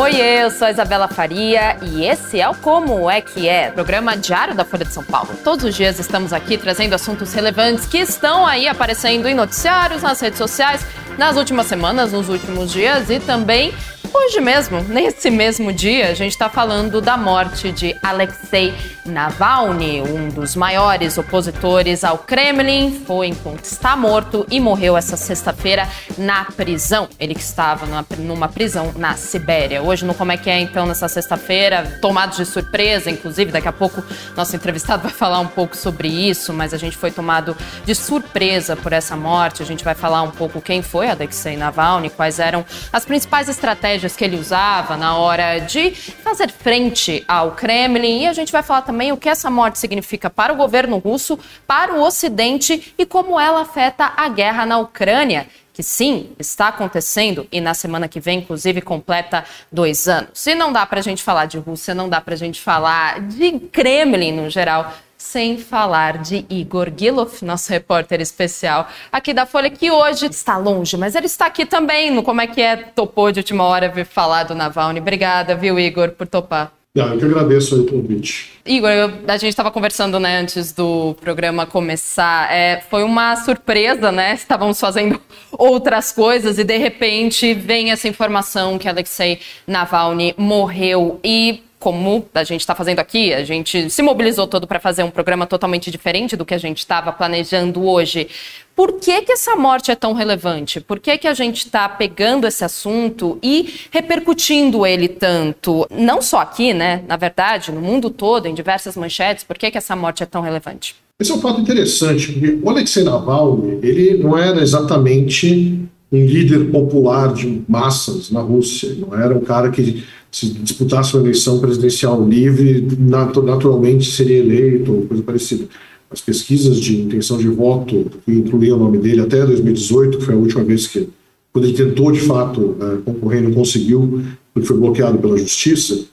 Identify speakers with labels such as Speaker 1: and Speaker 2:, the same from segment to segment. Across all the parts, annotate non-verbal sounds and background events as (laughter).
Speaker 1: Oi, eu sou a Isabela Faria e esse é o Como é que é, programa diário da Folha de São Paulo. Todos os dias estamos aqui trazendo assuntos relevantes que estão aí aparecendo em noticiários, nas redes sociais, nas últimas semanas, nos últimos dias e também Hoje mesmo, (laughs) nesse mesmo dia, a gente está falando da morte de Alexei Navalny, um dos maiores opositores ao Kremlin, foi está morto e morreu essa sexta-feira na prisão. Ele que estava numa, numa, prisão na Sibéria. Hoje, no Como é que é, então, nessa sexta-feira, tomados de surpresa, inclusive, daqui a pouco nosso entrevistado (laughs) vai falar um pouco sobre isso, mas a gente foi tomado de surpresa por essa morte. A gente vai falar um pouco quem foi Alexei Navalny, quais eram as principais estratégias que ele usava na hora de fazer frente ao Kremlin. E a gente vai falar também o que essa morte significa para o governo russo, para o Ocidente e como ela afeta a guerra na Ucrânia que sim, está acontecendo e na semana que vem, inclusive, completa dois anos. Se não dá para a gente falar de Rússia, não dá para a gente falar de Kremlin no geral, sem falar de Igor Gilov, nosso repórter especial aqui da Folha, que hoje está longe, mas ele está aqui também no Como é que é, topou de última hora vir falar do Navalny. Obrigada, viu, Igor, por topar.
Speaker 2: Ah, eu que agradeço aí o convite.
Speaker 1: Igor, eu, a gente estava conversando né, antes do programa começar. É, foi uma surpresa, né? Estávamos fazendo (laughs) outras coisas e de repente vem essa informação que Alexei Navalny morreu. E como a gente está fazendo aqui, a gente se mobilizou todo para fazer um programa totalmente diferente do que a gente estava planejando hoje. Por que, que essa morte é tão relevante? Por que, que a gente está pegando esse assunto e repercutindo ele tanto? Não só aqui, né? Na verdade, no mundo todo, em diversas manchetes, por que, que essa morte é tão relevante?
Speaker 2: Esse é um fato interessante, porque o Alexei Navalny, ele não era exatamente um líder popular de massas na Rússia, não era um cara que se disputasse uma eleição presidencial livre, naturalmente seria eleito ou coisa parecida. As pesquisas de intenção de voto, que incluíam o nome dele até 2018, que foi a última vez que, quando ele tentou de fato é, concorrer, não conseguiu, porque foi bloqueado pela justiça,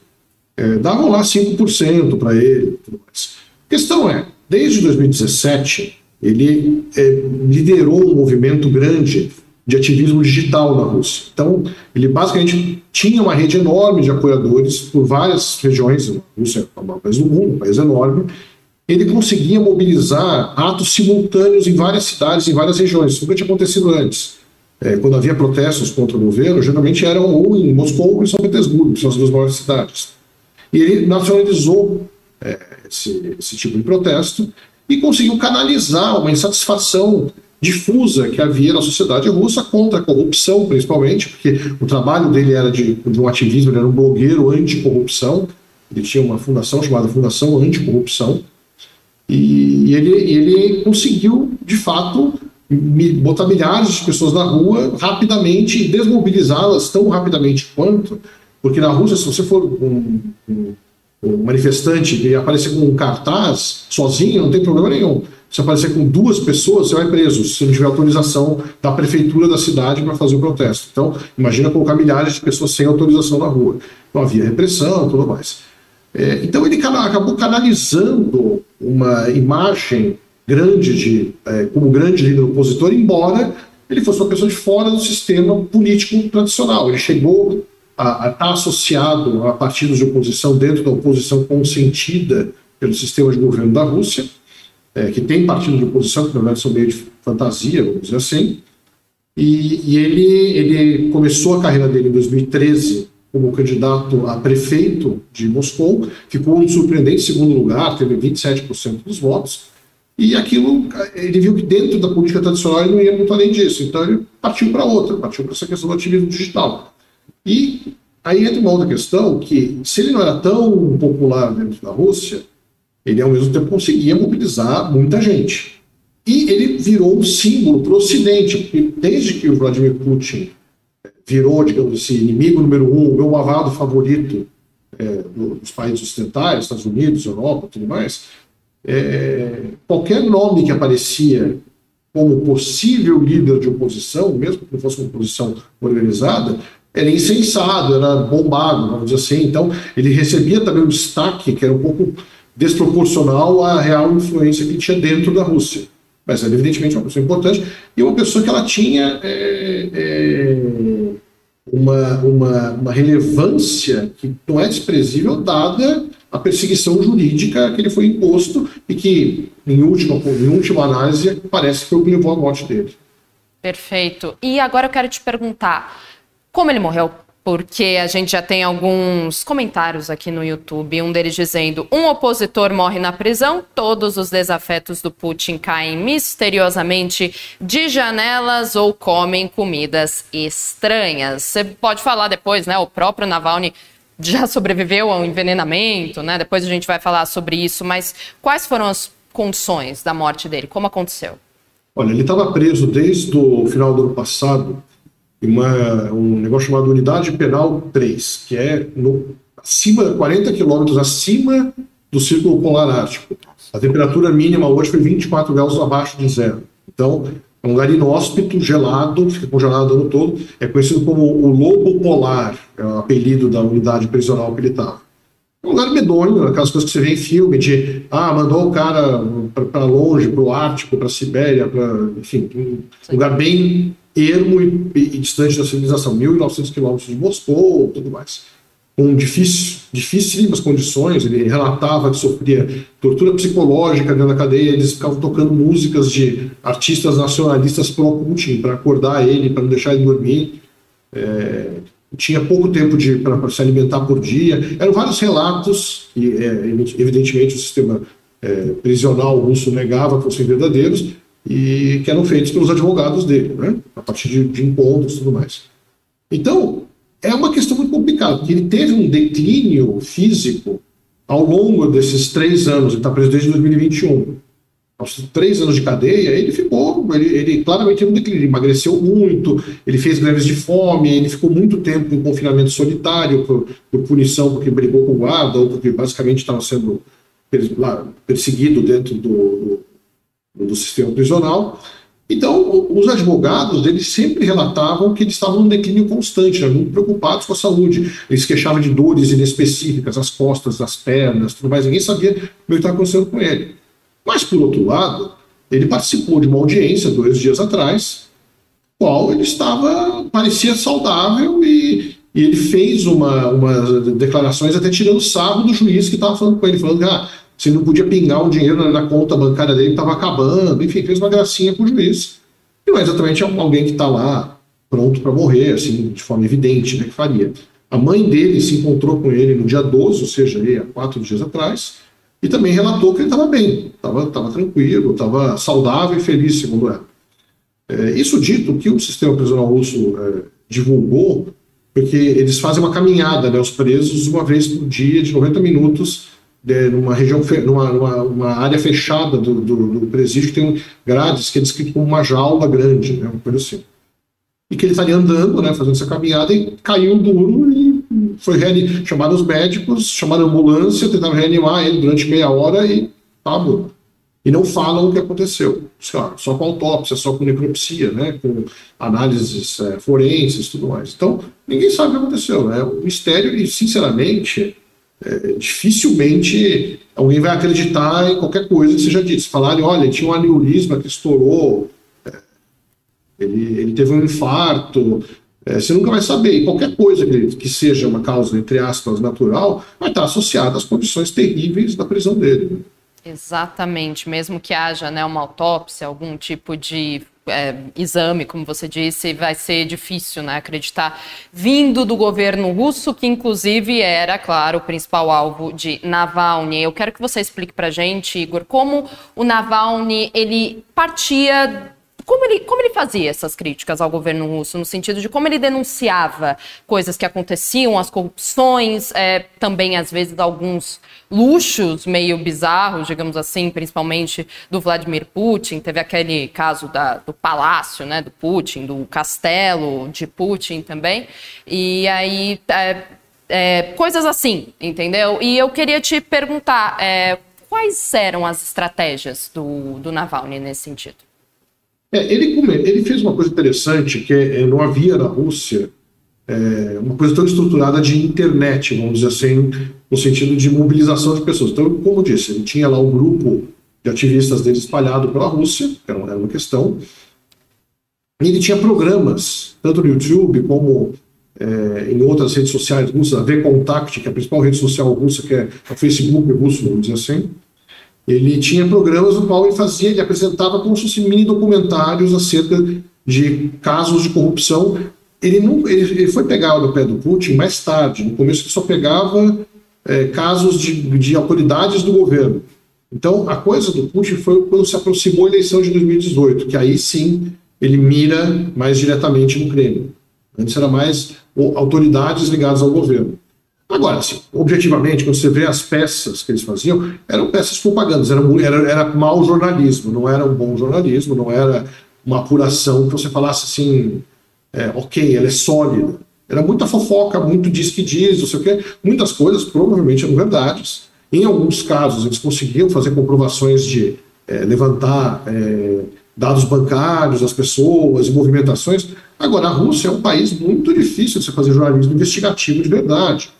Speaker 2: é, davam lá 5% para ele. A questão é, desde 2017, ele é, liderou um movimento grande de ativismo digital na Rússia. Então, ele basicamente tinha uma rede enorme de apoiadores por várias regiões. A Rússia é um país do mundo, um país enorme. Ele conseguia mobilizar atos simultâneos em várias cidades, em várias regiões. Isso nunca tinha acontecido antes. É, quando havia protestos contra o governo, geralmente eram ou em Moscou ou em São Petersburgo, que são as duas maiores cidades. E ele nacionalizou é, esse, esse tipo de protesto e conseguiu canalizar uma insatisfação difusa que havia na sociedade russa contra a corrupção, principalmente, porque o trabalho dele era de, de um ativismo, ele era um blogueiro anticorrupção, ele tinha uma fundação chamada Fundação Anticorrupção, e ele, ele conseguiu, de fato, botar milhares de pessoas na rua rapidamente e desmobilizá-las tão rapidamente quanto, porque na Rússia, se você for um, um, um manifestante e aparecer com um cartaz sozinho, não tem problema nenhum se aparecer com duas pessoas, você vai preso, se não tiver autorização da prefeitura da cidade para fazer o protesto. Então, imagina colocar milhares de pessoas sem autorização na rua. Não havia repressão tudo mais. É, então, ele acabou canalizando uma imagem grande de é, como grande líder opositor, embora ele fosse uma pessoa de fora do sistema político tradicional. Ele chegou a, a estar associado a partidos de oposição dentro da oposição consentida pelo sistema de governo da Rússia é, que tem partido de oposição, que na verdade são meio de fantasia, vamos dizer assim. E, e ele, ele começou a carreira dele em 2013 como candidato a prefeito de Moscou, ficou um surpreendente segundo lugar, teve 27% dos votos. E aquilo, ele viu que dentro da política tradicional ele não ia muito além disso. Então ele partiu para outra, partiu para essa questão do ativismo digital. E aí entra uma outra questão, que se ele não era tão popular dentro da Rússia, ele ao mesmo tempo conseguia mobilizar muita gente. E ele virou um símbolo para o Ocidente, porque desde que o Vladimir Putin virou, digamos assim, inimigo número um, o meu lavado favorito é, dos países ocidentais, Estados Unidos, Europa, tudo mais, é, qualquer nome que aparecia como possível líder de oposição, mesmo que não fosse uma oposição organizada, era insensado, era bombado, vamos dizer assim. Então, ele recebia também um destaque que era um pouco desproporcional à real influência que tinha dentro da Rússia. Mas era evidentemente uma pessoa importante e uma pessoa que ela tinha é, é, uma, uma, uma relevância que não é desprezível, dada a perseguição jurídica que ele foi imposto e que, em última, em última análise, parece que foi o que levou à morte dele.
Speaker 1: Perfeito. E agora eu quero te perguntar, como ele morreu? Porque a gente já tem alguns comentários aqui no YouTube, um deles dizendo: um opositor morre na prisão, todos os desafetos do Putin caem misteriosamente de janelas ou comem comidas estranhas. Você pode falar depois, né? O próprio Navalny já sobreviveu ao envenenamento, né? Depois a gente vai falar sobre isso, mas quais foram as condições da morte dele? Como aconteceu?
Speaker 2: Olha, ele estava preso desde o final do ano passado uma, um negócio chamado Unidade Penal 3, que é no, acima, 40 quilômetros acima do Círculo Polar Ártico. A temperatura mínima hoje foi 24 graus abaixo de zero. Então, é um lugar inóspito, gelado, fica congelado o ano todo. É conhecido como o Lobo Polar, é o apelido da unidade prisional que ele estava. É um lugar medonho, aquelas coisas que você vê em filme, de, ah, mandou o cara para longe, para o Ártico, para a Sibéria, pra, enfim, um lugar bem ermo e, e, e distante da civilização, 1.900 quilômetros de Moscou, tudo mais com dificílimas condições. Ele relatava que sofria tortura psicológica dentro da cadeia. Eles ficavam tocando músicas de artistas nacionalistas pró-Putin para acordar ele, para não deixar ele dormir. É, tinha pouco tempo para se alimentar por dia. Eram vários relatos, e é, evidentemente o sistema é, prisional russo negava que fossem verdadeiros, e que eram feitos pelos advogados dele, né? a partir de, de encontros e tudo mais. Então, é uma questão muito complicada, porque ele teve um declínio físico ao longo desses três anos, ele está preso desde 2021. Aos três anos de cadeia, ele ficou, ele, ele claramente teve um declínio, ele emagreceu muito, ele fez greves de fome, ele ficou muito tempo em confinamento solitário por, por punição, porque brigou com o guarda, ou porque basicamente estava sendo perseguido dentro do, do, sistema prisional. Então, os advogados, eles sempre relatavam que eles estavam num declínio constante, né, muito preocupados com a saúde. Eles queixavam de dores inespecíficas, as costas, as pernas, tudo mais. Ninguém sabia o que estava acontecendo com ele. Mas, por outro lado, ele participou de uma audiência dois dias atrás, qual ele estava, parecia saudável e, e ele fez uma, uma declarações até tirando sarro do juiz que estava falando com ele, falando que ah, se não podia pingar o dinheiro na, conta bancária dele, estava acabando, enfim, fez uma gracinha com o juiz. E não é exatamente alguém que está lá pronto para morrer, assim, de forma evidente, né, que faria. A mãe dele se encontrou com ele no dia 12, ou seja, aí, há quatro dias atrás, e também relatou que ele estava bem, estava tranquilo, estava saudável e feliz, segundo ela. É, isso dito, o que o sistema prisional russo é, divulgou, porque eles fazem uma caminhada, né, os presos, uma vez por dia, de 90 minutos, numa região, numa, numa uma área fechada do, do, do, presídio, tem grades que é descrito como uma jaula grande, né, uma coisa assim. E que ele estaria andando, né, fazendo essa caminhada, e caiu duro e foi chamado os médicos, chamaram a ambulância, tentaram reanimar ele durante meia hora e tá bom. E não falam o que aconteceu. Claro, só com autópsia, só com necropsia, né, com análises é, forenses e tudo mais. Então, ninguém sabe o que aconteceu. Né? O mistério, e sinceramente, é, dificilmente alguém vai acreditar em qualquer coisa que seja dito. Falarem, olha, tinha um aneurisma que estourou, é, ele, ele teve um infarto, é, você nunca vai saber. E qualquer coisa que, que, seja uma causa, entre aspas, natural, vai estar associada às condições terríveis da prisão dele. Né?
Speaker 1: Exatamente, mesmo que haja né, uma autópsia, algum tipo de é, exame, como você disse, vai ser difícil né, acreditar, vindo do governo russo, que inclusive era, claro, o principal alvo de Navalny. Eu quero que você explique para gente, Igor, como o Navalny ele partia como ele, como ele fazia essas críticas ao governo russo, no sentido de como ele denunciava coisas que aconteciam, as corrupções, é, também às vezes alguns luxos meio bizarros, digamos assim, principalmente do Vladimir Putin. Teve aquele caso da, do palácio né, do Putin, do castelo de Putin também. E aí. É, é, coisas assim, entendeu? E eu queria te perguntar é, quais eram as estratégias do, do Navalny nesse sentido?
Speaker 2: É, ele, ele fez uma coisa interessante que é, não havia na Rússia é, uma coisa tão estruturada de internet, vamos dizer assim, no sentido de mobilização de pessoas. Então, como eu disse, ele tinha lá um grupo de ativistas dele espalhado pela Rússia, que era uma questão, e ele tinha programas, tanto no YouTube como é, em outras redes sociais russas, a VKontakte, que é a principal rede social russa, que é o Facebook russo, vamos dizer assim, ele tinha programas no qual ele fazia, ele apresentava como se fossem mini documentários acerca de casos de corrupção. Ele, não, ele, ele foi pegar no pé do Putin mais tarde. No começo ele só pegava é, casos de, de autoridades do governo. Então a coisa do Putin foi quando se aproximou a eleição de 2018, que aí sim ele mira mais diretamente no Kremlin. Antes era mais autoridades ligadas ao governo. Agora, assim, objetivamente, quando você vê as peças que eles faziam, eram peças propagandas, era, era, era mau jornalismo, não era um bom jornalismo, não era uma apuração que você falasse assim, é, ok, ela é sólida. Era muita fofoca, muito diz que diz, não sei o quê. Muitas coisas provavelmente eram verdades. Em alguns casos, eles conseguiam fazer comprovações de é, levantar é, dados bancários das pessoas e movimentações. Agora, a Rússia é um país muito difícil de você fazer jornalismo investigativo de verdade.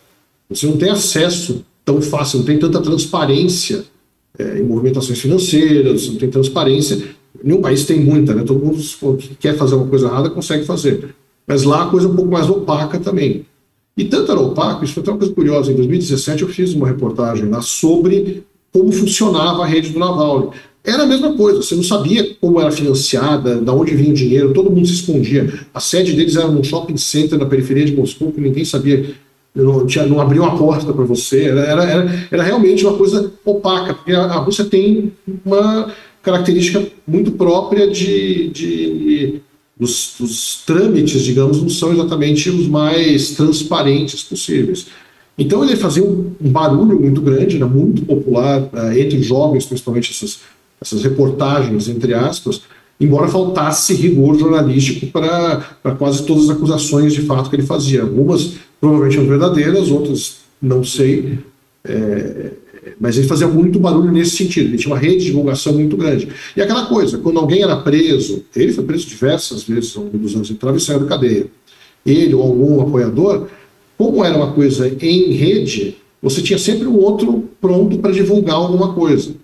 Speaker 2: Você não tem acesso tão fácil, não tem tanta transparência é, em movimentações financeiras, não tem transparência. Nenhum país tem muita, né? Todo mundo que quer fazer uma coisa errada consegue fazer. Mas lá a coisa é um pouco mais opaca também. E tanto era opaco, isso foi até uma coisa curiosa. Em 2017 eu fiz uma reportagem lá sobre como funcionava a rede do Navalny. Era a mesma coisa, você não sabia como era financiada, de onde vinha o dinheiro, todo mundo se escondia. A sede deles era num shopping center na periferia de Moscou, que ninguém sabia não, tinha, não uma porta para você. Era, era, era, realmente uma coisa opaca, porque a, a, Rússia tem uma característica muito própria de. de dos, trâmites, digamos, não são exatamente os mais transparentes possíveis. Então ele fazia um, um barulho muito grande, era muito popular uh, entre jovens, principalmente essas, essas reportagens, entre aspas, embora faltasse rigor jornalístico para quase todas as acusações de fato que ele fazia. Algumas provavelmente eram verdadeiras, outras não sei, é, mas ele fazia muito barulho nesse sentido, ele tinha uma rede de divulgação muito grande. E aquela coisa, quando alguém era preso, ele foi preso diversas vezes ao longo dos anos, entrava e saía da cadeia. Ele ou algum apoiador, como era uma coisa em rede, você tinha sempre um outro pronto para divulgar alguma coisa.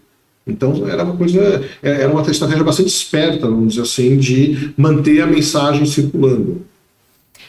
Speaker 2: Então era uma coisa, era uma estratégia bastante esperta, vamos dizer assim, de manter a mensagem circulando.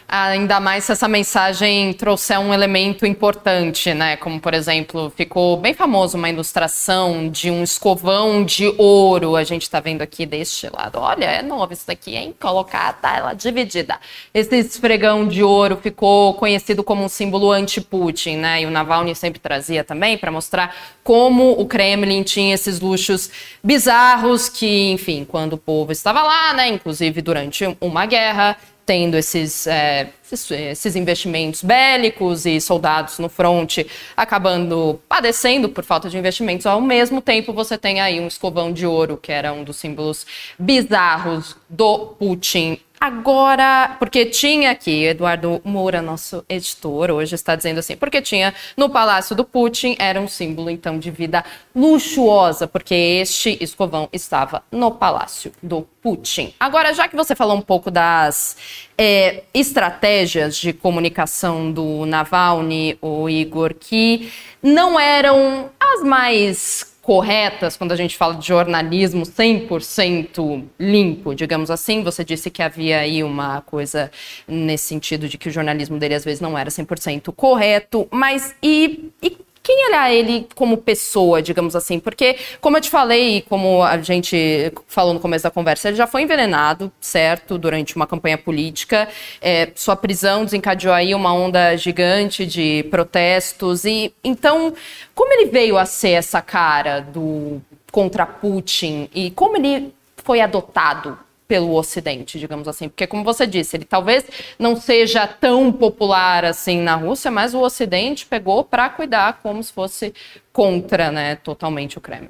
Speaker 1: Ainda mais se essa mensagem trouxer um elemento importante, né? Como, por exemplo, ficou bem famoso uma ilustração de um escovão de ouro. A gente está vendo aqui deste lado. Olha, é novo isso daqui, hein? Colocar, tá ela dividida. Esse esfregão de ouro ficou conhecido como um símbolo anti-Putin, né? E o Navalny sempre trazia também para mostrar como o Kremlin tinha esses luxos bizarros que, enfim, quando o povo estava lá, né? Inclusive durante uma guerra tendo esses, é, esses investimentos bélicos e soldados no fronte acabando padecendo por falta de investimentos. Ao mesmo tempo, você tem aí um escovão de ouro, que era um dos símbolos bizarros do Putin Agora, porque tinha aqui, Eduardo Moura, nosso editor, hoje está dizendo assim, porque tinha no Palácio do Putin, era um símbolo então de vida luxuosa, porque este escovão estava no Palácio do Putin. Agora, já que você falou um pouco das é, estratégias de comunicação do Navalny, o Igor, que não eram as mais corretas quando a gente fala de jornalismo 100% limpo, digamos assim. Você disse que havia aí uma coisa nesse sentido de que o jornalismo dele às vezes não era 100% correto, mas e, e quem era ele como pessoa, digamos assim? Porque, como eu te falei, como a gente falou no começo da conversa, ele já foi envenenado, certo, durante uma campanha política. É, sua prisão desencadeou aí uma onda gigante de protestos. E então, como ele veio a ser essa cara do contra Putin e como ele foi adotado pelo Ocidente, digamos assim. Porque, como você disse, ele talvez não seja tão popular assim na Rússia, mas o Ocidente pegou para cuidar como se fosse contra né, totalmente o Kremlin.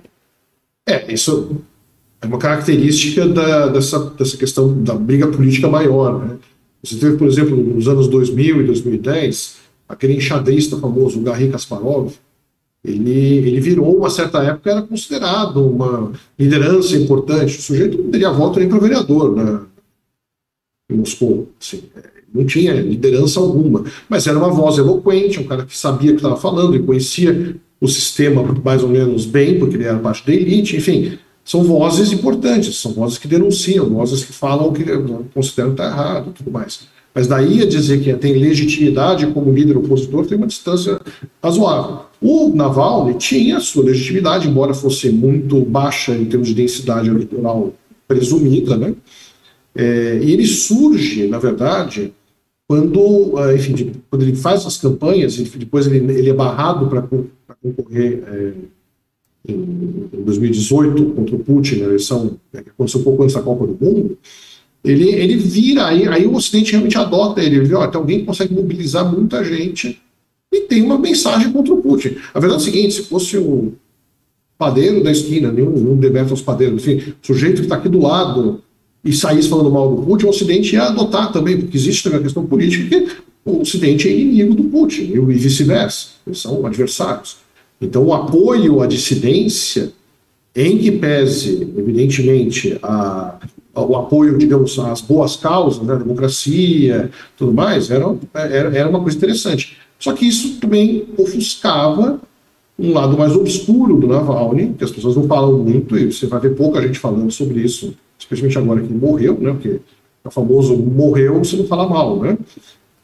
Speaker 2: É, isso é uma característica da, dessa, dessa questão da briga política maior. Né? Você teve, por exemplo, nos anos 2000 e 2010, aquele enxadrista famoso, o Garry Kasparov, ele, ele virou, uma certa época, era considerado uma liderança importante. O sujeito não teria voto nem para vereador né, em Moscou. Assim, é, não tinha liderança alguma. Mas era uma voz eloquente, um cara que sabia o que estava falando e conhecia o sistema mais ou menos bem, porque ele era parte da elite. Enfim, são vozes importantes, são vozes que denunciam, vozes que falam o que consideram que está errado tudo mais. Mas daí a dizer que tem legitimidade como líder opositor tem uma distância razoável. O Navalny tinha sua legitimidade, embora fosse muito baixa em termos de densidade eleitoral presumida, né? É, e ele surge, na verdade, quando, ah, enfim, quando ele faz as campanhas, depois ele, ele é barrado para concorrer é, em, em 2018 contra o Putin, na eleição né, que aconteceu pouco antes da Copa do Mundo, ele, ele vira, aí, aí o Ocidente realmente adota ele, ele vê, ó, tem alguém que consegue mobilizar muita gente e tem uma mensagem contra o Putin. A verdade é o seguinte, se fosse o padeiro da esquina, nenhum, nenhum demérito aos padeiros, enfim, sujeito que está aqui do lado e saísse falando mal do Putin, o Ocidente ia adotar também, porque existe também a questão política que o Ocidente é inimigo do Putin e vice-versa, eles são adversários. Então, o apoio à dissidência, em que pese, evidentemente, a, o apoio, digamos, às boas causas, né, democracia, tudo mais, era, era, era uma coisa interessante. Só que isso também ofuscava um lado mais obscuro do Navalny, que as pessoas não falam muito, e você vai ver pouca gente falando sobre isso, especialmente agora que ele morreu, né, porque o famoso morreu, você não fala mal, né?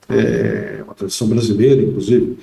Speaker 2: É uma tradição brasileira, inclusive.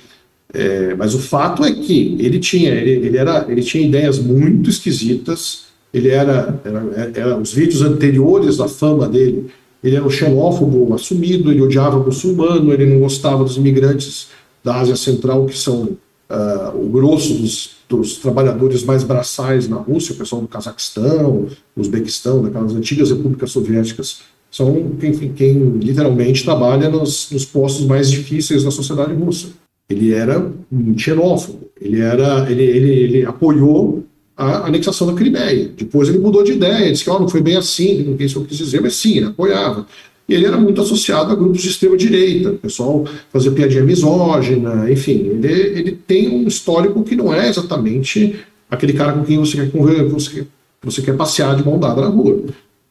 Speaker 2: É, mas o fato é que ele tinha, ele, ele, era, ele tinha ideias muito esquisitas. Ele era, era, era, os vídeos anteriores da fama dele. Ele era um xenófobo assumido. Ele odiava o muçulmano. Ele não gostava dos imigrantes da Ásia Central, que são uh, o grosso dos, dos, trabalhadores mais braçais na Rússia, o pessoal do Cazaquistão, Uzbequistão, daquelas antigas repúblicas soviéticas. São quem, quem literalmente trabalha nos, nos postos mais difíceis da sociedade russa ele era um xenófobo, ele, era, ele, ele, ele apoiou a anexação da Crimeia. Depois ele mudou de ideia, disse que oh, não foi bem assim, não quis o que quis dizer, mas sim, ele apoiava. E ele era muito associado a grupos de extrema-direita, o pessoal fazia piadinha misógina, enfim, ele, ele tem um histórico que não é exatamente aquele cara com quem você quer, você, você quer passear de mão dada na rua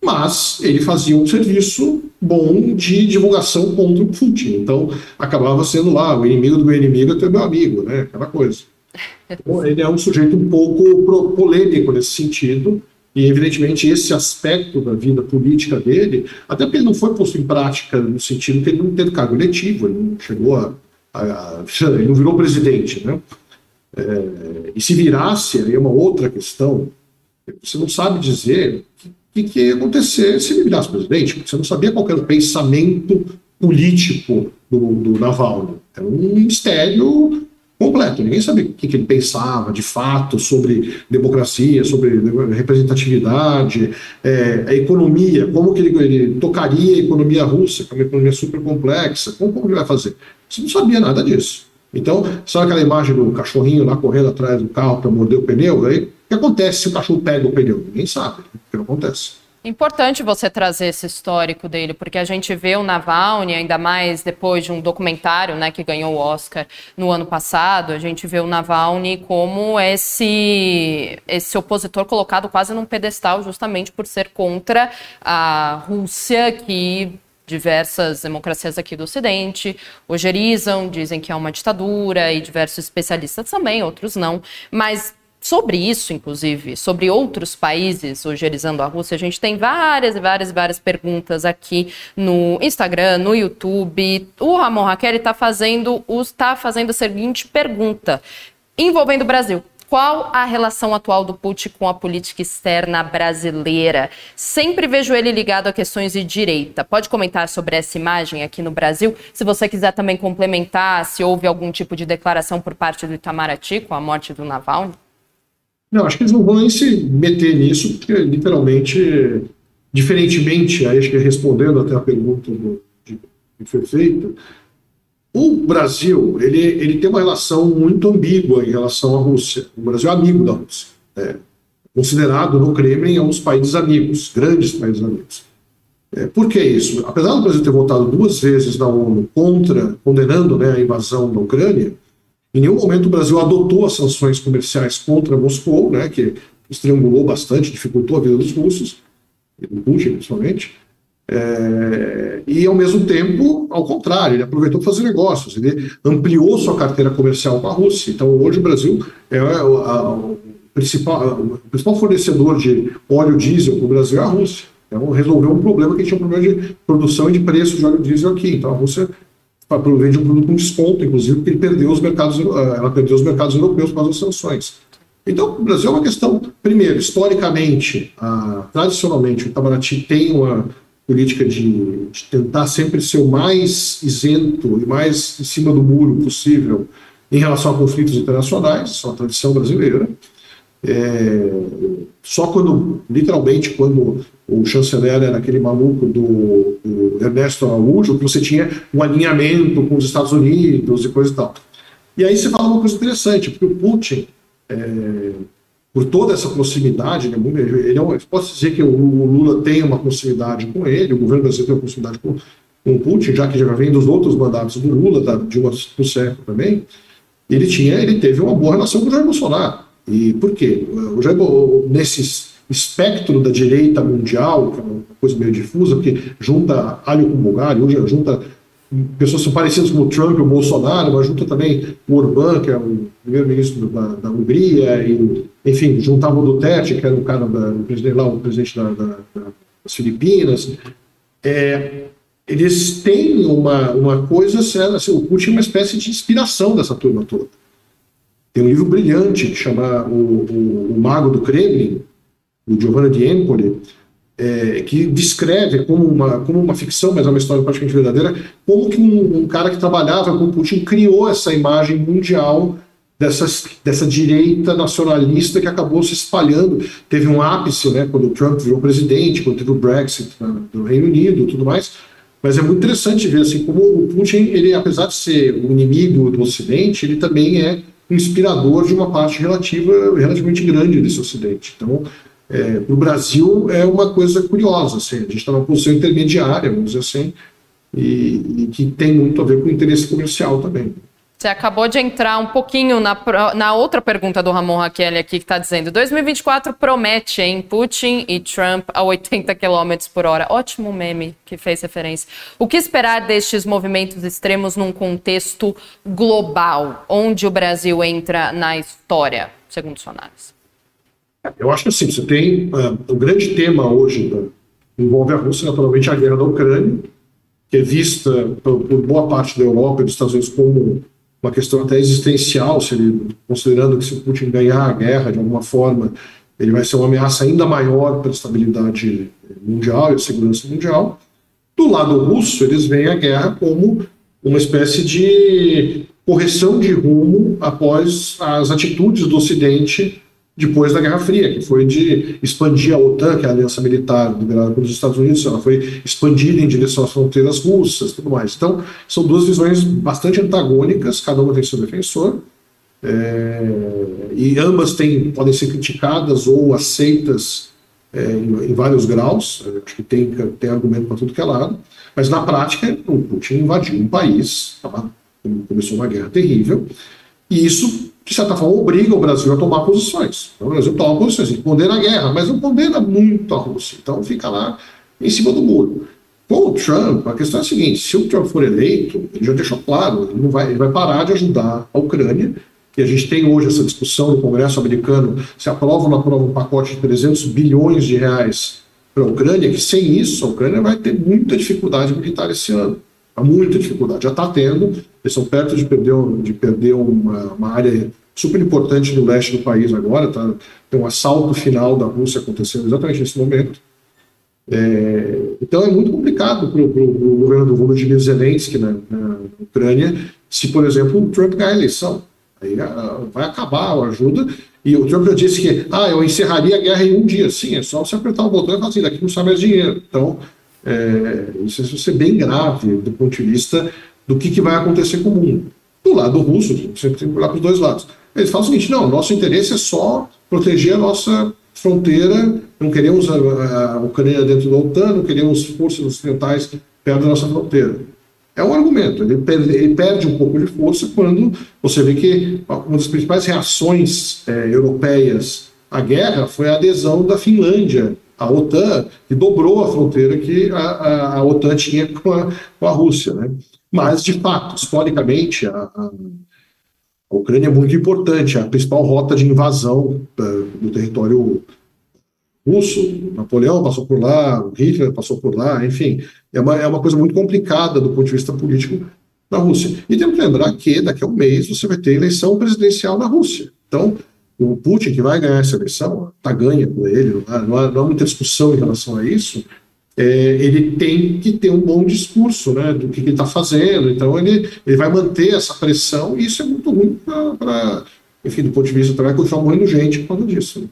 Speaker 2: mas ele fazia um serviço bom de divulgação contra o Putin. Então, acabava sendo lá, o inimigo do meu inimigo é teu meu amigo, né? Aquela coisa. Ele é um sujeito um pouco polêmico nesse sentido, e evidentemente esse aspecto da vida política dele, até porque ele não foi posto em prática no sentido que ele não teve cargo eletivo, ele não chegou a. a, a ele não virou presidente, né? É, e se virasse, aí é uma outra questão. Você não sabe dizer que, que ia acontecer se ele virasse presidente, porque você não sabia qual era o pensamento político do, do Navalny. Era um mistério completo. Ninguém sabia o que, que, ele pensava de fato sobre democracia, sobre representatividade, é, a economia, como que ele, ele, tocaria a economia russa, que é uma economia super complexa, como, como ele vai fazer? Você não sabia nada disso. Então, sabe aquela imagem do cachorrinho lá correndo atrás do carro para morder o pneu? Aí o que acontece se o cachorro pega o pneu? Ninguém sabe o que acontece.
Speaker 1: Importante você trazer esse histórico dele, porque a gente vê o Navalny, ainda mais depois de um documentário né, que ganhou o Oscar no ano passado, a gente vê o Navalny como esse, esse opositor colocado quase num pedestal justamente por ser contra a Rússia, que diversas democracias aqui do Ocidente ogerizam, dizem que é uma ditadura, e diversos especialistas também, outros não. Mas Sobre isso, inclusive, sobre outros países ogerizando a Rússia, a gente tem várias e várias e várias perguntas aqui no Instagram, no YouTube. O Ramon Raquel está fazendo, tá fazendo a seguinte pergunta, envolvendo o Brasil. Qual a relação atual do Putin com a política externa brasileira? Sempre vejo ele ligado a questões de direita. Pode comentar sobre essa imagem aqui no Brasil? Se você quiser também complementar, se houve algum tipo de declaração por parte do Itamaraty com a morte do Navalny?
Speaker 2: Não, acho que eles não vão nem se meter nisso, porque literalmente, diferentemente, aí acho que respondendo até a pergunta do, de, que foi feita, o Brasil ele, ele tem uma relação muito ambígua em relação à Rússia. O Brasil é amigo da Rússia. É considerado no Kremlin dos países amigos, grandes países amigos. É, por que isso? Apesar do Brasil ter votado duas vezes na ONU contra, condenando né, a invasão da Ucrânia, em nenhum momento o Brasil adotou as sanções comerciais contra Moscou, né, que estrangulou bastante, dificultou a vida dos russos, do Putin principalmente. É, e ao mesmo tempo, ao contrário, ele aproveitou para fazer negócios, ele ampliou sua carteira comercial com a Rússia. Então hoje o Brasil é a, a, o, principal, o principal fornecedor de óleo diesel para o Brasil é a Rússia. Então, resolveu um problema que tinha um problema de produção e de preço de óleo diesel aqui. Então, a Rússia vende um produto com desconto, inclusive, porque ele perdeu os mercados, eh, ela perdeu os mercados europeus por causa das sanções. Então, o Brasil é uma questão, primeiro, historicamente, ah, tradicionalmente, o Itamaraty tem uma política de, de, tentar sempre ser o mais isento e mais em cima do muro possível em relação a conflitos internacionais, isso é uma tradição brasileira. É, só quando, literalmente, quando o chanceler era aquele maluco do, do Ernesto Araújo, que você tinha um alinhamento com os Estados Unidos e coisa e tal. E aí você fala uma coisa interessante, porque o Putin, é, por toda essa proximidade, né, ele é um, posso dizer que o Lula tem uma proximidade com ele, o governo brasileiro tem uma proximidade com, com o Putin, já que já vem dos outros mandatos do Lula, da Dilma Rousseff também, ele tinha, ele teve uma boa relação com o Jair Bolsonaro. E por quê? O Jair, nesse espectro da direita mundial, que é uma coisa meio difusa, porque junta alho com bugalho, junta pessoas são parecidas com o Trump e o Bolsonaro, mas junta também o Orbán, que é o primeiro-ministro da, da, Hungria, e, enfim, juntava o Duterte, que era o cara da, o presidente lá, o presidente da, da, das Filipinas. É, eles têm uma, uma coisa, assim, o Putin é uma espécie de inspiração dessa turma toda. Tem um livro brilhante que chama O, o, o Mago do Kremlin, do Giovanni di Empoli, é, que descreve como uma, como uma ficção, mas é uma história praticamente verdadeira, como que um, um cara que trabalhava com Putin criou essa imagem mundial dessas, dessa direita nacionalista que acabou se espalhando. Teve um ápice né, quando o Trump virou presidente, quando teve o Brexit né, do Reino Unido e tudo mais. Mas é muito interessante ver assim como o Putin, ele apesar de ser o inimigo do Ocidente, ele também é um inspirador de uma parte relativa, relativamente grande desse Ocidente. Então, é, para o Brasil é uma coisa curiosa. Assim, a gente está numa posição intermediária, vamos dizer assim, e, e, que tem muito a ver com o interesse comercial também.
Speaker 1: Você acabou de entrar um pouquinho na, na outra pergunta do Ramon Raquel aqui, que está dizendo: 2024 promete, em Putin e Trump a 80 km por hora. Ótimo meme que fez referência. O que esperar destes movimentos extremos num contexto global, onde o Brasil entra na história, segundo sua análise?
Speaker 2: Eu acho que assim, você tem. Uh, o grande tema hoje uh, envolve a Rússia, naturalmente, a guerra da Ucrânia, que é vista por, por, boa parte da Europa e dos Estados Unidos como uma questão até existencial, se ele, considerando que se Putin ganhar a guerra de alguma forma, ele vai ser uma ameaça ainda maior para a estabilidade mundial e a segurança mundial. Do lado russo, eles veem a guerra como uma espécie de correção de rumo após as atitudes do Ocidente depois da Guerra Fria, que foi de expandir a OTAN, que é a aliança militar liderada pelos Estados Unidos, ela foi expandida em direção às fronteiras russas tudo mais. Então, são duas visões bastante antagônicas, cada uma tem seu defensor, é, e ambas têm, podem ser criticadas ou aceitas é, em, em, vários graus, é, acho que tem, tem argumento para tudo que é lado, mas na prática, o Putin invadiu um país, começou uma guerra terrível, e isso de certa forma, obriga o Brasil a tomar posições. Então, o Brasil toma posições, ele condena a guerra, mas não condena muito a Rússia. Então, fica lá em cima do muro. Com o Trump, a questão é a seguinte: se o Trump for eleito, ele já deixou claro, ele, não vai, ele vai parar de ajudar a Ucrânia. E a gente tem hoje essa discussão no Congresso americano se aprova ou não aprova um pacote de 300 bilhões de reais para a Ucrânia, que sem isso a Ucrânia vai ter muita dificuldade militar esse ano. Muita dificuldade, já está tendo. Eles estão perto de perder, de perder uma, uma área super importante no leste do país agora. Tá? Tem um assalto final da Rússia acontecendo exatamente nesse momento. É, então é muito complicado para o governo do Volodymyr Zelensky na, na, Ucrânia se, por exemplo, o Trump ganhar a eleição. Aí a, ah, vai acabar a ajuda. E o Trump já disse que ah, eu encerraria a guerra em um dia. Sim, é só você apertar o botão e falar assim, daqui não sai mais dinheiro. Então, é, isso vai ser bem grave do ponto de vista do que, que vai acontecer com o mundo. Do lado russo, sempre tem que olhar para os dois lados. Eles falam o seguinte: não, nosso interesse é só proteger a nossa fronteira, não queremos a, a Ucrânia dentro da OTAN, não queremos forças ocidentais perto da nossa fronteira. É um argumento, ele perde, ele perde um pouco de força quando você vê que uma das principais reações é, europeias à guerra foi a adesão da Finlândia a OTAN, que dobrou a fronteira que a, a, a OTAN tinha com a, com a Rússia. Né? Mas, de fato, historicamente, a, a, Ucrânia é muito importante, é a principal rota de invasão uh, do território russo, Napoleão passou por lá, Hitler passou por lá, enfim, é uma, é uma coisa muito complicada do ponto de vista político na Rússia. E temos que lembrar que daqui a um mês você vai ter eleição presidencial na Rússia. Então, o Putin, que vai ganhar essa eleição, está ganha com ele, não há, não há, muita discussão em relação a isso, é, ele tem que ter um bom discurso né, do que, que ele está fazendo. Então, ele, ele vai manter essa pressão e isso é muito ruim para, enfim, do ponto de vista também, continuar morrendo gente por causa disso. Né?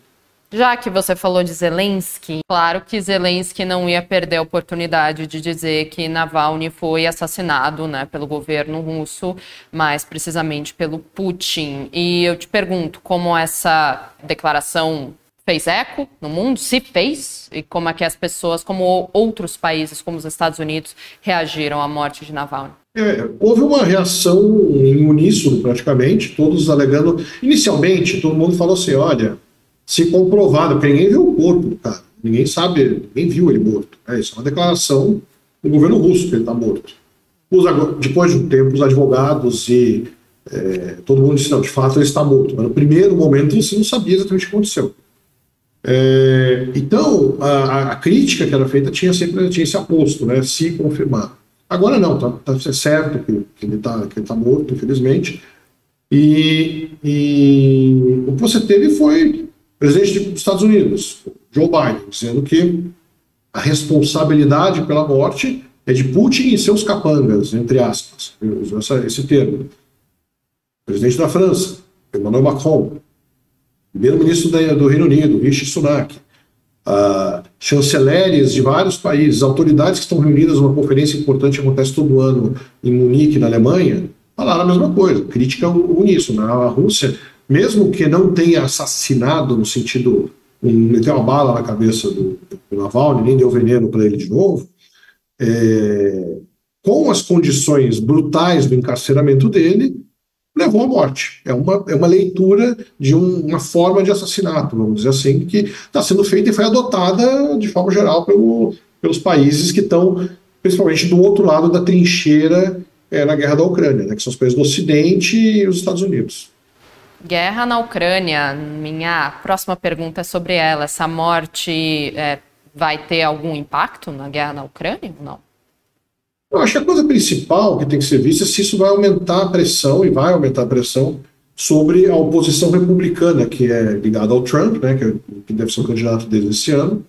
Speaker 1: Já que você falou de Zelensky, claro que Zelensky não ia perder a oportunidade de dizer que Navalny foi assassinado né, pelo governo russo, mais precisamente pelo Putin. E eu te pergunto como essa declaração fez eco no mundo, se fez, e como é que as pessoas, como outros países, como os Estados Unidos, reagiram à morte de Navalny.
Speaker 2: É, houve uma reação em uníssono, praticamente, todos alegando. Inicialmente, todo mundo falou assim: olha, se comprovado, porque ninguém viu o corpo do cara, ninguém sabe, ninguém viu ele morto. É, isso é uma declaração do governo russo que ele está morto. Os, depois de um tempo, os advogados e é, todo mundo disse, não, de fato ele está morto. Mas no primeiro momento você não sabia exatamente o que aconteceu. É, então, a, a, crítica que era feita tinha sempre tinha esse aposto, né, se confirmar. Agora não, está tá certo que, que ele está tá morto, infelizmente. E, e o que você teve foi presidente dos Estados Unidos, Joe Biden, dizendo que a responsabilidade pela morte é de Putin e seus capangas, entre aspas. usou esse termo. Presidente da França, Emmanuel Macron. Primeiro-ministro do Reino Unido, Rishi Sunak. Uh, chanceleres de vários países, autoridades que estão reunidas numa conferência importante que acontece todo ano em Munique, na Alemanha, falaram a mesma coisa, crítica uníssona. A Rússia mesmo que não tenha assassinado no sentido meteu uma bala na cabeça do, do Navalny, nem deu veneno para ele de novo, é, com as condições brutais do encarceramento dele, levou à morte. É uma, é uma leitura de um, uma forma de assassinato, vamos dizer assim, que está sendo feita e foi adotada de forma geral pelo, pelos países que estão, principalmente do outro lado da trincheira é, na guerra da Ucrânia, né, que são os países do Ocidente e os Estados Unidos.
Speaker 1: Guerra na Ucrânia, minha próxima pergunta é sobre ela. Essa morte é, vai ter algum impacto na guerra na Ucrânia ou não?
Speaker 2: Eu acho que a coisa principal que tem que ser vista é se isso vai aumentar a pressão, e vai aumentar a pressão, sobre a oposição republicana, que é ligada ao Trump, né, que, é, que deve ser o candidato desde esse ano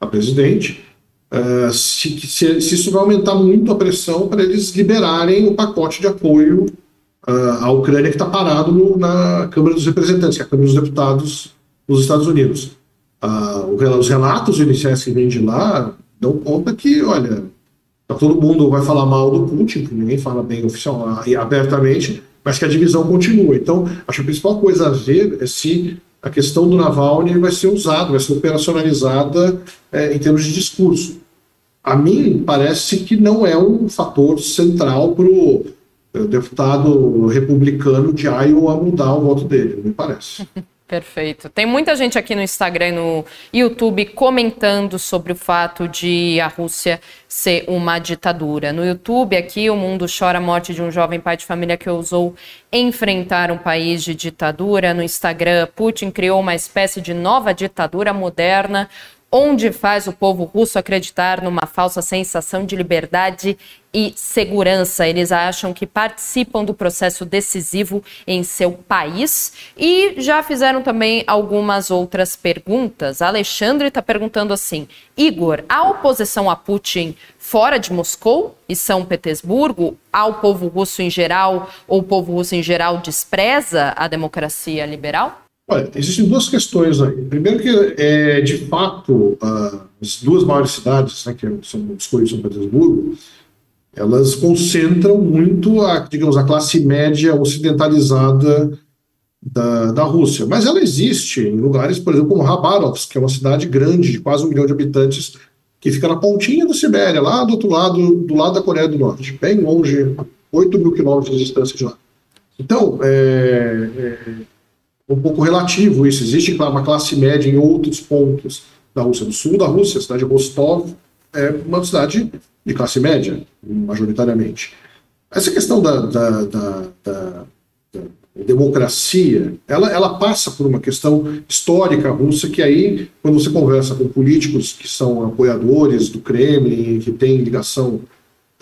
Speaker 2: a presidente. Uh, se, se, se isso vai aumentar muito a pressão para eles liberarem o pacote de apoio a Ucrânia que está parado no, na Câmara dos Representantes, que é a Câmara dos Deputados dos Estados Unidos. os relatos iniciais que vêm de lá dão conta que, olha, tá todo mundo vai falar mal do Putin, que ninguém fala bem oficial abertamente, mas que a divisão continua. Então, acho que a principal coisa a ver é se a questão do Navalny vai ser usada, vai ser operacionalizada é, em termos de discurso. A mim parece que não é um fator central para o deputado republicano de Iowa mudar o voto dele, me parece. (laughs)
Speaker 1: Perfeito. Tem muita gente aqui no Instagram e no YouTube comentando sobre o fato de a Rússia ser uma ditadura. No YouTube, aqui, o mundo chora a morte de um jovem pai de família que ousou enfrentar um país de ditadura. No Instagram, Putin criou uma espécie de nova ditadura moderna onde faz o povo russo acreditar numa falsa sensação de liberdade e segurança. Eles acham que participam do processo decisivo em seu país e já fizeram também algumas outras perguntas. Alexandre está perguntando assim: Igor, a oposição a Putin fora de Moscou e São Petersburgo, ao povo russo em geral, ou o povo russo em geral despreza a democracia liberal?
Speaker 2: Olha, existem duas questões aí. Primeiro que, é, de fato, as duas maiores cidades, né, que são Moscou e São Petersburgo, elas concentram muito a, digamos, a classe média ocidentalizada da, da Rússia. Mas ela existe em lugares, por exemplo, como Rabarovsk, que é uma cidade grande, de quase um milhão de habitantes, que fica na pontinha da Sibéria, lá do outro lado, do lado da Coreia do Norte, bem longe, 8 mil quilômetros de distância de lá. Então, é, é um pouco relativo isso. Existe uma classe média em outros pontos da Rússia. No sul da Rússia, a cidade de Rostov é uma cidade de classe média, majoritariamente. Essa questão da, da, da, da democracia, ela, ela passa por uma questão histórica russa que aí, quando você conversa com políticos que são apoiadores do Kremlin, que têm ligação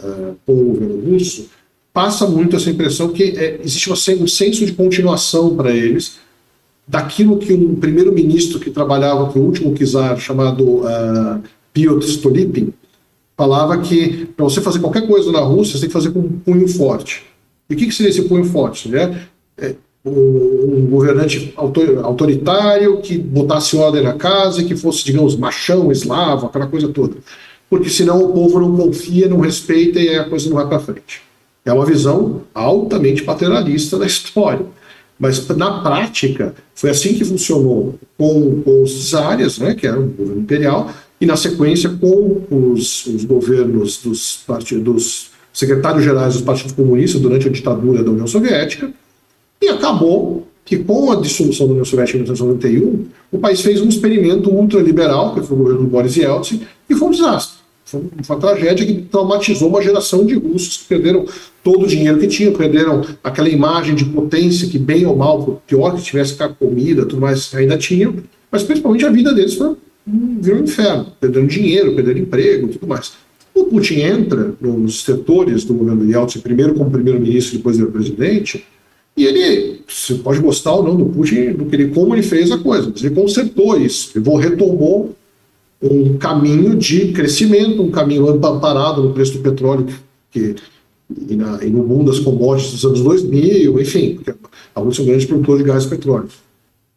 Speaker 2: uh, com o governo russo, passa muito essa impressão que é, existe um senso de continuação para eles daquilo que um primeiro-ministro que trabalhava para o último czar, chamado uh, Piotr Stolypin, falava que para você fazer qualquer coisa na Rússia, você tem que fazer com um punho forte. E o que, que seria esse punho forte? Né? Um governante autoritário que botasse ordem na casa e que fosse, digamos, machão, eslavo, aquela coisa toda. Porque senão o povo não confia, não respeita e a coisa não vai para frente. É uma visão altamente paternalista da história. Mas na prática, foi assim que funcionou com, com os czares, né, que era o governo imperial, e na sequência com os, os governos dos, dos secretários-gerais dos partidos comunistas durante a ditadura da União Soviética, e acabou que com a dissolução da União Soviética em 1991, o país fez um experimento ultraliberal, que foi o governo do Boris Yeltsin, e foi um desastre. Foi uma tragédia que traumatizou uma geração de russos que perderam todo o dinheiro que tinham, perderam aquela imagem de potência que, bem ou mal, pior que tivesse comida, tudo mais, ainda tinham, mas principalmente a vida deles foi virou um inferno, perdendo dinheiro, perdendo emprego, tudo mais. O Putin entra nos setores do governo Yeltsin, primeiro como primeiro-ministro, depois como presidente, e ele, você pode gostar ou não do Putin, do que ele, como ele fez a coisa, mas ele consertou isso, ele retomou um caminho de crescimento, um caminho amparado no preço do petróleo que, e, na, e no mundo das commodities dos anos 2000, enfim, a Rússia é um grande produtor de gás e petróleo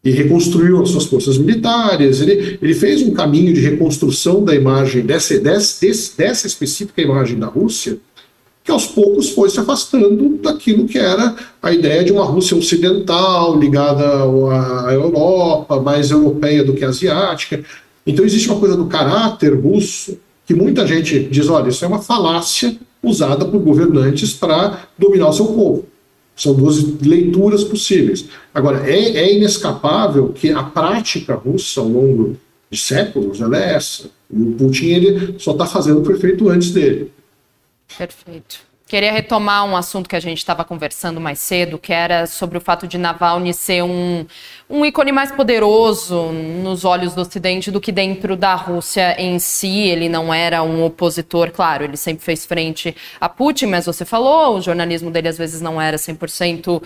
Speaker 2: e reconstruiu as suas forças militares. Ele, ele fez um caminho de reconstrução da imagem, dessa, dessa, dessa específica imagem da Rússia, que aos poucos foi se afastando daquilo que era a ideia de uma Rússia ocidental, ligada à Europa, mais europeia do que asiática. Então existe uma coisa do caráter russo que muita gente diz: olha, isso é uma falácia usada por governantes para dominar o seu povo. São duas leituras possíveis. Agora, é, é inescapável que a prática russa ao longo de séculos ela é essa. E o Putin ele só está fazendo o que foi feito antes dele.
Speaker 1: Perfeito. Queria retomar um assunto que a gente estava conversando mais cedo, que era sobre o fato de Navalny ser um, um ícone mais poderoso nos olhos do Ocidente do que dentro da Rússia em si. Ele não era um opositor, claro, ele sempre fez frente a Putin, mas você falou, o jornalismo dele às vezes não era 100%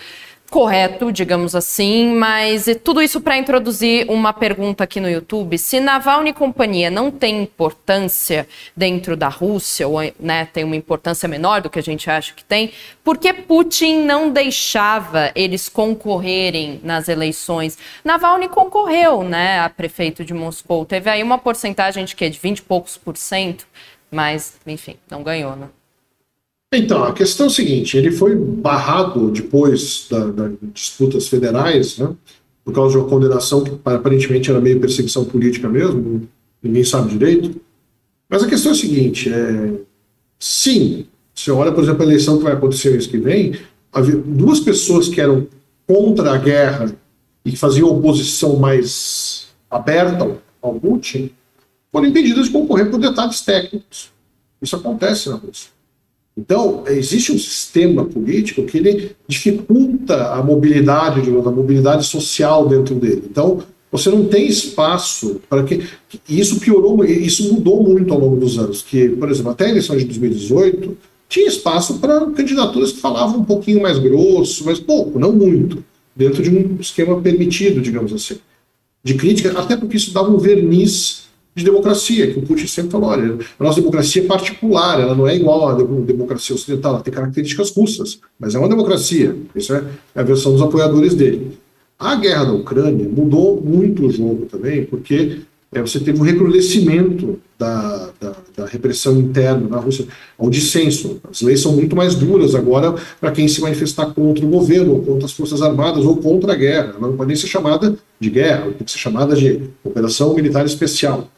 Speaker 1: correto, digamos assim, mas tudo isso para introduzir uma pergunta aqui no YouTube. Se Navalny e companhia não tem importância dentro da Rússia, ou né, tem uma importância menor do que a gente acha que tem, por que Putin não deixava eles concorrerem nas eleições? Navalny concorreu né, a prefeito de Moscou, teve aí uma porcentagem de quê? De 20 e poucos por cento, mas, enfim, não ganhou, né?
Speaker 2: Então, a questão é a seguinte: ele foi barrado depois das da disputas federais, né, por causa de uma condenação que aparentemente era meio perseguição política mesmo, ninguém sabe direito. Mas a questão é a seguinte: é, sim, você olha, por exemplo, a eleição que vai acontecer mês que vem, duas pessoas que eram contra a guerra e que faziam oposição mais aberta ao Putin foram impedidas de concorrer por detalhes técnicos. Isso acontece na Rússia. Então, existe um sistema político que ele dificulta a mobilidade, digamos, a mobilidade social dentro dele. Então, você não tem espaço para que. isso piorou, isso mudou muito ao longo dos anos. Que, por exemplo, até a eleição de 2018, tinha espaço para candidaturas que falavam um pouquinho mais grosso, mas pouco, não muito, dentro de um esquema permitido, digamos assim, de crítica, até porque isso dava um verniz de democracia, que o Putin sempre falou, olha, a nossa democracia é particular, ela não é igual à democracia ocidental, ela tem características russas, mas é uma democracia, isso é a versão dos apoiadores dele. A guerra da Ucrânia mudou muito o jogo também, porque é, você teve um recrudescimento da, da, da, repressão interna na Rússia, ao dissenso. As leis são muito mais duras agora para quem se manifestar contra o governo, ou contra as forças armadas, ou contra a guerra. Ela não pode nem ser chamada de guerra, tem que ser chamada de operação militar especial.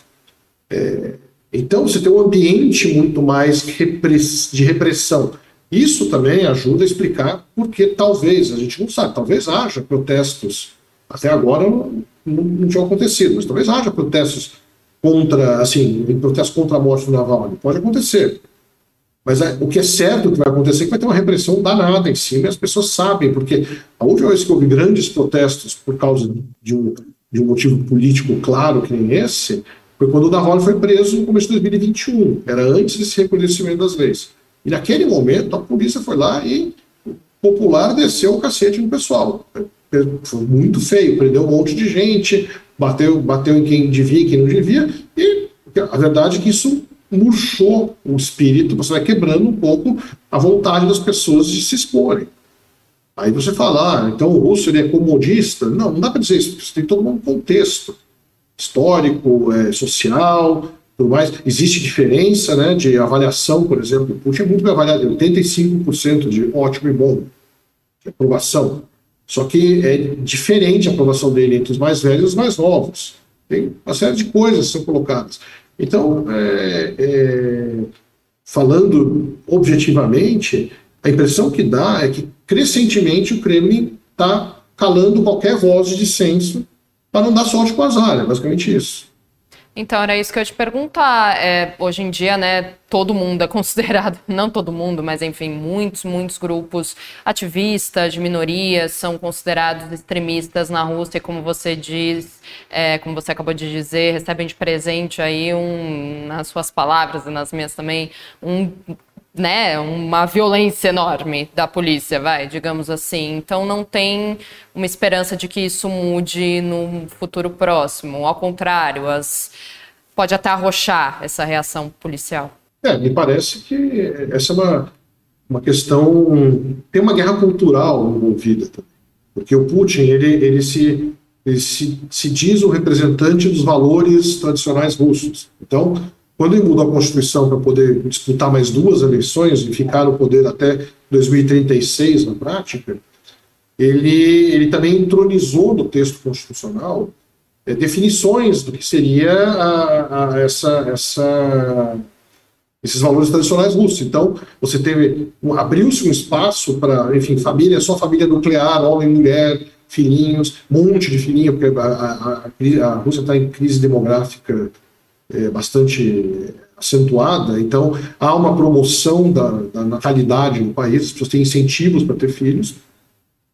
Speaker 2: É, então você tem um ambiente muito mais de repressão. Isso também ajuda a explicar porque talvez, a gente não sabe, talvez haja protestos. Até agora não, não, não tinha acontecido, mas talvez haja protestos contra, assim, protestos contra a morte do Navalny. Pode acontecer. Mas é, o que é certo que vai acontecer é que vai ter uma repressão danada em cima, e as pessoas sabem, porque a última vez que houve grandes protestos por causa de um, de um motivo político claro que nem esse, foi quando o Navalny foi preso no começo de 2021. Era antes desse reconhecimento das leis. E naquele momento a polícia foi lá e popular desceu o cacete no pessoal. Foi muito feio, prendeu um monte de gente, bateu, bateu em quem devia e quem não devia, e a verdade é que isso murchou o espírito, você vai quebrando um pouco a vontade das pessoas de se exporem. Aí você fala, ah, então o russo ele é comodista. Não, não dá para dizer isso, porque você tem todo um contexto histórico, é, social, tudo mais. Existe diferença né, de avaliação, por exemplo. Putin é muito bem avaliado, 85% de ótimo e bom, de aprovação. Só que é diferente a aprovação dele entre os mais velhos e os mais novos. Tem uma série de coisas que são colocadas. Então, é, é, falando objetivamente, a impressão que dá é que crescentemente o Kremlin está calando qualquer voz de dissenso para não dar sorte com azar, é basicamente isso.
Speaker 1: Então, era isso que eu ia te perguntar. É, hoje em dia, né, todo mundo é (laughs) considerado, não todo mundo, mas enfim, muitos, muitos grupos ativistas de minorias são considerados extremistas na Rússia, como você diz, é, como você acabou de dizer, recebem de presente aí um, nas suas palavras e nas minhas também, um né, uma violência enorme da polícia, vai, digamos assim. Então não tem uma esperança de que isso mude no futuro próximo. Ao contrário, as pode até arrochar essa reação policial.
Speaker 2: É, me parece que essa é uma, uma questão. Tem uma guerra cultural envolvida também. Porque o Putin, ele, ele, se, ele se, se diz o representante dos valores tradicionais russos. Então, quando ele mudou a Constituição para poder disputar mais duas eleições e ficar no poder até 2036 na prática, ele, ele também entronizou no texto constitucional é, definições do que seria a, a, essa, essa, esses valores tradicionais russos. Então, você teve abriu-se um espaço para, enfim, família, só família nuclear, homem, mulher, filhinhos, monte de filhinhos, porque a, a, a Rússia está em crise demográfica é, bastante acentuada, então há uma promoção da, da, natalidade no país, as pessoas têm incentivos para ter filhos,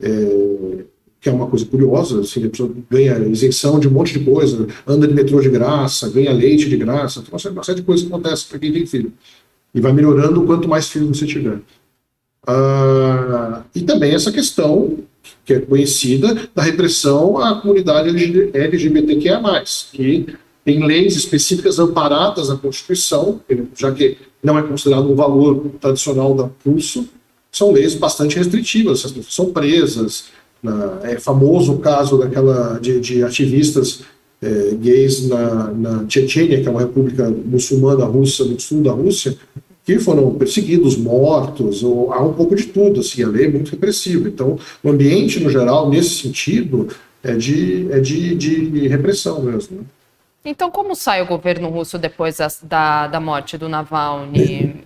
Speaker 2: é, que é uma coisa curiosa, assim, a pessoa ganha isenção de um monte de coisa, anda de metrô de graça, ganha leite de graça, então, uma série de coisas que acontecem para quem tem filho. E vai melhorando quanto mais filhos você tiver. Ah, e também essa questão, que é conhecida, da repressão à comunidade LGBTQIA+, que tem leis específicas amparadas na Constituição, já que não é considerado um valor tradicional da pulso, são leis bastante restritivas, as pessoas são presas. é famoso o caso daquela de, de ativistas é, gays na, na Chechênia, que é uma república muçulmana russa no sul da Rússia, que foram perseguidos, mortos, ou, há um pouco de tudo, assim, a lei é muito repressiva. Então, o ambiente, no geral, nesse sentido, é de, é de, de repressão mesmo. Né?
Speaker 1: Então, como sai o governo russo depois da, da morte do Navalny?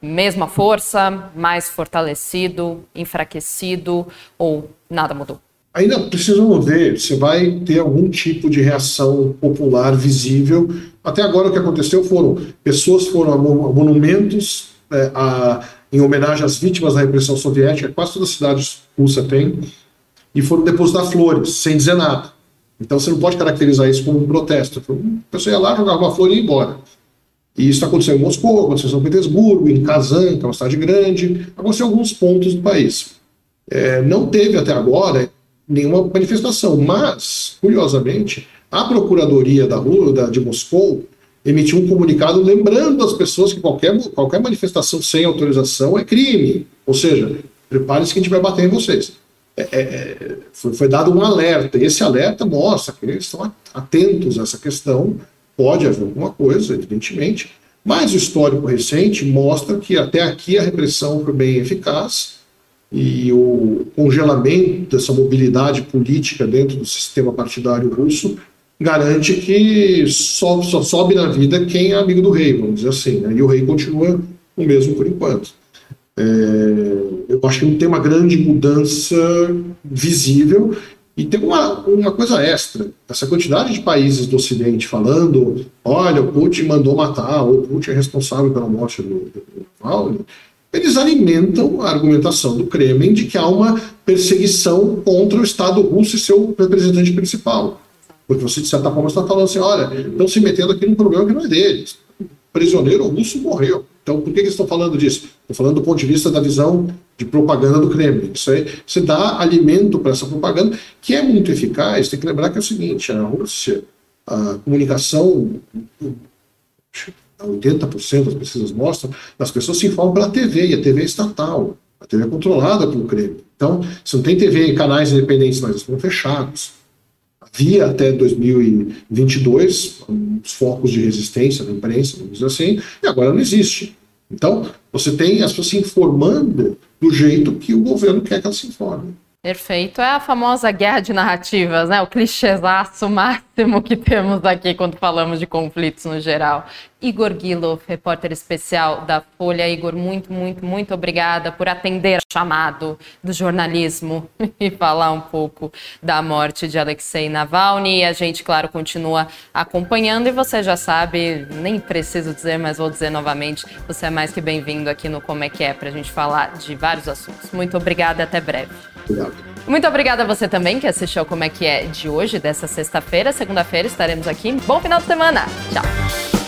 Speaker 1: Mesma força, mais fortalecido, enfraquecido ou nada mudou?
Speaker 2: Ainda precisamos ver se vai ter algum tipo de reação popular visível. Até agora o que aconteceu foram pessoas foram a monumentos é, a, em homenagem às vítimas da repressão soviética, quase todas as cidades russas têm, e foram depositar flores, sem dizer nada. Então você não pode caracterizar isso como um protesto. A pessoa ia lá, jogava uma flor e ia embora. E isso aconteceu em Moscou, aconteceu em São Petersburgo, em Kazan, que é uma cidade grande, aconteceu em alguns pontos do país. É, não teve até agora nenhuma manifestação, mas, curiosamente, a Procuradoria da da, de Moscou emitiu um comunicado lembrando as pessoas que qualquer, qualquer manifestação sem autorização é crime. Ou seja, prepare-se que a gente vai bater em vocês. É, é, é, foi, foi, dado um alerta, e esse alerta mostra que eles estão atentos a essa questão. Pode haver alguma coisa, evidentemente, mas o histórico recente mostra que até aqui a repressão foi bem eficaz e o congelamento dessa mobilidade política dentro do sistema partidário russo garante que só, só sobe na vida quem é amigo do rei, vamos dizer assim, né? e o rei continua o mesmo por enquanto. É, eu acho que não tem uma grande mudança visível. E tem uma, uma coisa extra: essa quantidade de países do Ocidente falando, olha, o Putin mandou matar, ou o Putin é responsável pela morte do, Navalny, eles alimentam a argumentação do Kremlin de que há uma perseguição contra o Estado russo e seu representante principal. Porque você, de certa forma, está falando assim: olha, estão se metendo aqui num problema que não é deles. O prisioneiro russo morreu. Então, por que eles estão falando disso? Estou falando do ponto de vista da visão de propaganda do Kremlin. Isso aí, você dá alimento para essa propaganda, que é muito eficaz. Tem que lembrar que é o seguinte: a Rússia, a comunicação, 80% das pesquisas mostram, as pessoas se informam pela TV, e a TV é estatal. A TV é controlada pelo Kremlin. Então, se não tem TV e canais independentes, mas estão fechados. Havia até 2022 os focos de resistência na imprensa, vamos dizer assim, e agora não existe. Então, você tem as pessoas se informando do jeito que o governo quer que elas se informem.
Speaker 1: Perfeito. É a famosa guerra de narrativas, né? O clichêzaço máximo que temos aqui quando falamos de conflitos no geral. Igor Guilov, repórter especial da Folha. Igor, muito, muito, muito obrigada por atender o chamado do jornalismo (laughs) e falar um pouco da morte de Alexei Navalny. A gente, claro, continua acompanhando e você já sabe, nem preciso dizer, mas vou dizer novamente, você é mais que bem-vindo aqui no Como é que é para a gente falar de vários assuntos. Muito obrigada e até breve.
Speaker 2: Obrigado.
Speaker 1: Muito obrigada a você também que assistiu Como é que é de hoje, dessa sexta-feira. Segunda-feira estaremos aqui. Bom final de semana. Tchau.